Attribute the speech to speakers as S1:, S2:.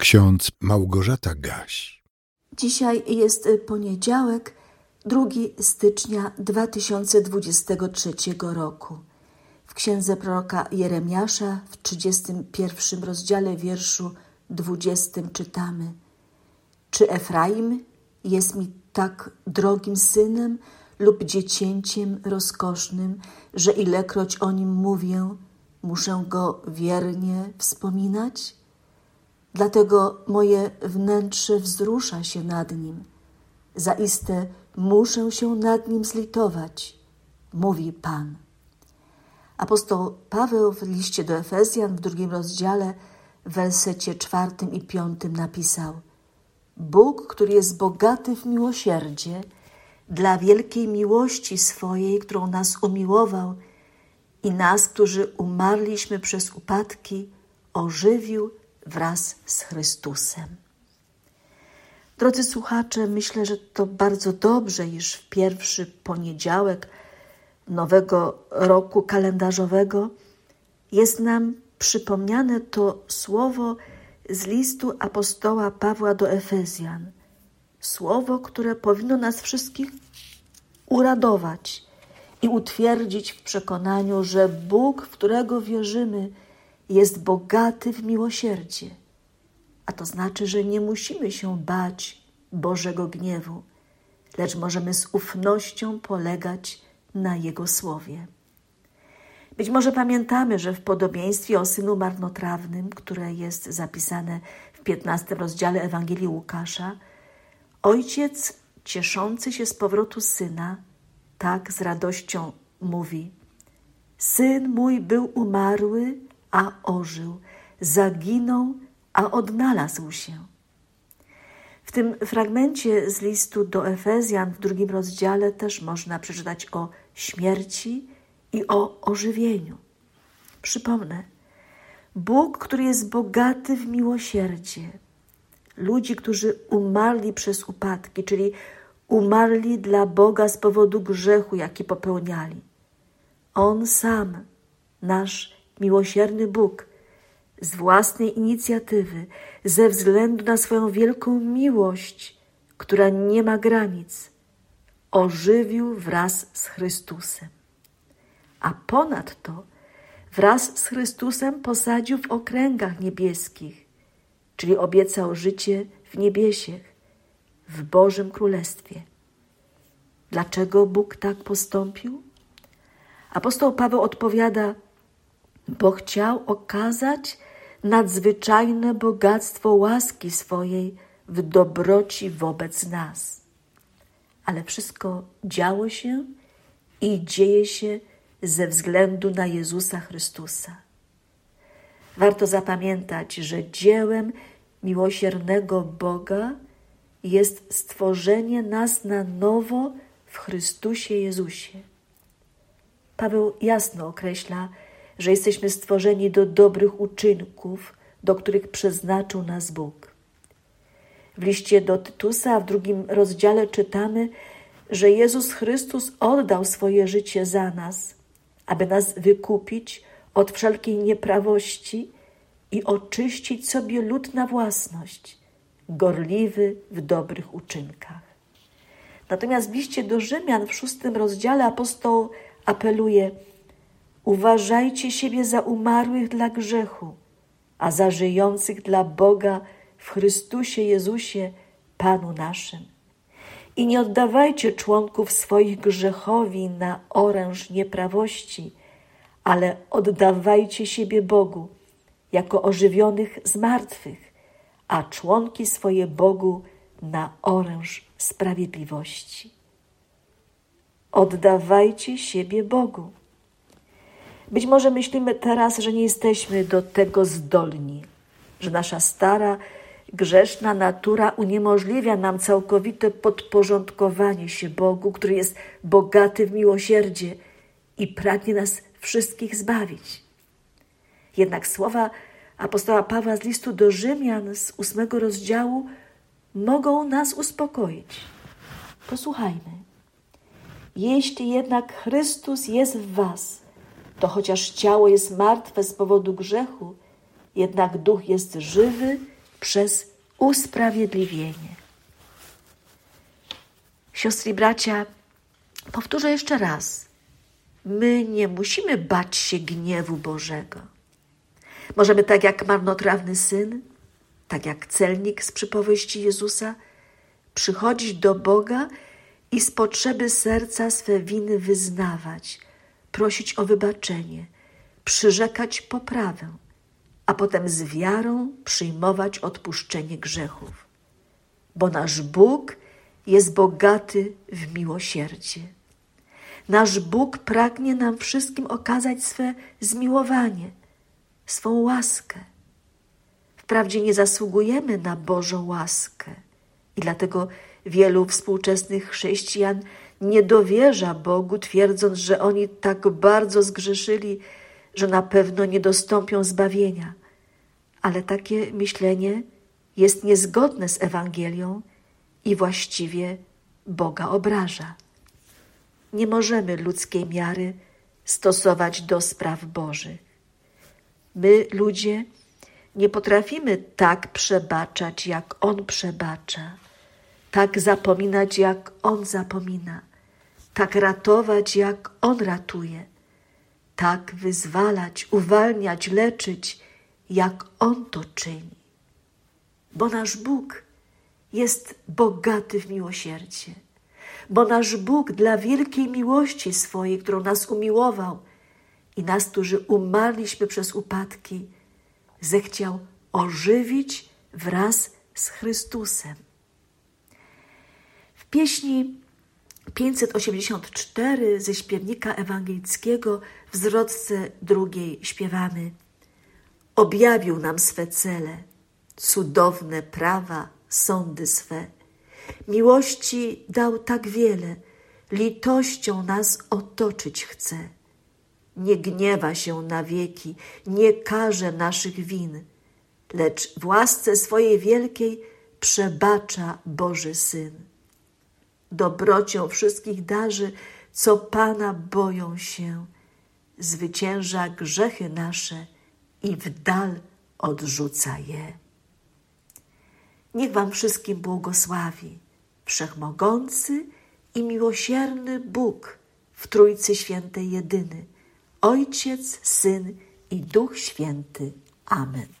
S1: ksiądz Małgorzata Gaś.
S2: Dzisiaj jest poniedziałek, 2 stycznia 2023 roku. W księdze proroka Jeremiasza w 31 rozdziale wierszu 20 czytamy: Czy Efraim jest mi tak drogim synem lub dziecięciem rozkosznym, że ilekroć o nim mówię, muszę go wiernie wspominać? Dlatego moje wnętrze wzrusza się nad nim. Zaiste muszę się nad nim zlitować, mówi Pan. Apostoł Paweł w liście do Efezjan w drugim rozdziale, w wersecie czwartym i piątym napisał: Bóg, który jest bogaty w miłosierdzie, dla wielkiej miłości swojej, którą nas umiłował i nas, którzy umarliśmy przez upadki, ożywił wraz z Chrystusem. Drodzy słuchacze, myślę, że to bardzo dobrze, iż w pierwszy poniedziałek nowego roku kalendarzowego jest nam przypomniane to słowo z listu apostoła Pawła do Efezjan. Słowo, które powinno nas wszystkich uradować i utwierdzić w przekonaniu, że Bóg, w którego wierzymy, jest bogaty w miłosierdzie. A to znaczy, że nie musimy się bać Bożego gniewu, lecz możemy z ufnością polegać na Jego słowie. Być może pamiętamy, że w podobieństwie o synu marnotrawnym, które jest zapisane w 15 rozdziale Ewangelii Łukasza, ojciec cieszący się z powrotu syna, tak z radością mówi: Syn mój był umarły, a ożył, zaginął, a odnalazł się. W tym fragmencie z listu do Efezjan w drugim rozdziale też można przeczytać o śmierci i o ożywieniu. Przypomnę, Bóg, który jest bogaty w miłosierdzie, ludzi, którzy umarli przez upadki, czyli umarli dla Boga z powodu grzechu, jaki popełniali. On sam, nasz miłosierny Bóg, z własnej inicjatywy, ze względu na swoją wielką miłość, która nie ma granic, ożywił wraz z Chrystusem. A ponadto wraz z Chrystusem posadził w okręgach niebieskich, czyli obiecał życie w niebiesiech, w Bożym Królestwie. Dlaczego Bóg tak postąpił? Apostoł Paweł odpowiada, bo chciał okazać nadzwyczajne bogactwo łaski swojej w dobroci wobec nas. Ale wszystko działo się i dzieje się ze względu na Jezusa Chrystusa. Warto zapamiętać, że dziełem miłosiernego Boga jest stworzenie nas na nowo w Chrystusie Jezusie. Paweł jasno określa, że jesteśmy stworzeni do dobrych uczynków, do których przeznaczył nas Bóg. W liście do Tytusa w drugim rozdziale czytamy, że Jezus Chrystus oddał swoje życie za nas, aby nas wykupić od wszelkiej nieprawości i oczyścić sobie lud na własność, gorliwy w dobrych uczynkach. Natomiast w liście do Rzymian w szóstym rozdziale apostoł apeluje: Uważajcie siebie za umarłych dla grzechu, a za żyjących dla Boga w Chrystusie Jezusie, Panu naszym. I nie oddawajcie członków swoich grzechowi na oręż nieprawości, ale oddawajcie siebie Bogu jako ożywionych z martwych, a członki swoje Bogu na oręż sprawiedliwości. Oddawajcie siebie Bogu. Być może myślimy teraz, że nie jesteśmy do tego zdolni, że nasza stara, grzeszna natura uniemożliwia nam całkowite podporządkowanie się Bogu, który jest bogaty w miłosierdzie i pragnie nas wszystkich zbawić. Jednak słowa apostoła Pawła z listu do Rzymian z ósmego rozdziału mogą nas uspokoić. Posłuchajmy. Jeśli jednak Chrystus jest w Was, to chociaż ciało jest martwe z powodu grzechu, jednak duch jest żywy przez usprawiedliwienie. Siostry i bracia, powtórzę jeszcze raz. My nie musimy bać się gniewu Bożego. Możemy tak jak marnotrawny syn, tak jak celnik z przypowieści Jezusa, przychodzić do Boga i z potrzeby serca swe winy wyznawać, prosić o wybaczenie, przyrzekać poprawę, a potem z wiarą przyjmować odpuszczenie grzechów. Bo nasz Bóg jest bogaty w miłosierdzie. Nasz Bóg pragnie nam wszystkim okazać swe zmiłowanie, swą łaskę. Wprawdzie nie zasługujemy na Bożą łaskę i dlatego wielu współczesnych chrześcijan nie dowierza Bogu, twierdząc, że oni tak bardzo zgrzeszyli, że na pewno nie dostąpią zbawienia. Ale takie myślenie jest niezgodne z Ewangelią i właściwie Boga obraża. Nie możemy ludzkiej miary stosować do spraw Bożych. My, ludzie, nie potrafimy tak przebaczać, jak On przebacza, tak zapominać, jak On zapomina, tak ratować, jak On ratuje, tak wyzwalać, uwalniać, leczyć, jak On to czyni. Bo nasz Bóg jest bogaty w miłosierdzie, bo nasz Bóg dla wielkiej miłości swojej, którą nas umiłował i nas, którzy umarliśmy przez upadki, zechciał ożywić wraz z Chrystusem. W pieśni 584 ze śpiewnika ewangelickiego w zwrotce drugiej śpiewamy Objawił nam swe cele, cudowne prawa, sądy swe. Miłości dał tak wiele, litością nas otoczyć chce. Nie gniewa się na wieki, nie karze naszych win, lecz w łasce swojej wielkiej przebacza Boży Syn. Dobrocią wszystkich darzy, co Pana boją się, zwycięża grzechy nasze i w dal odrzuca je. Niech Wam wszystkim błogosławi Wszechmogący i miłosierny Bóg w Trójcy Świętej jedyny, Ojciec, Syn i Duch Święty. Amen.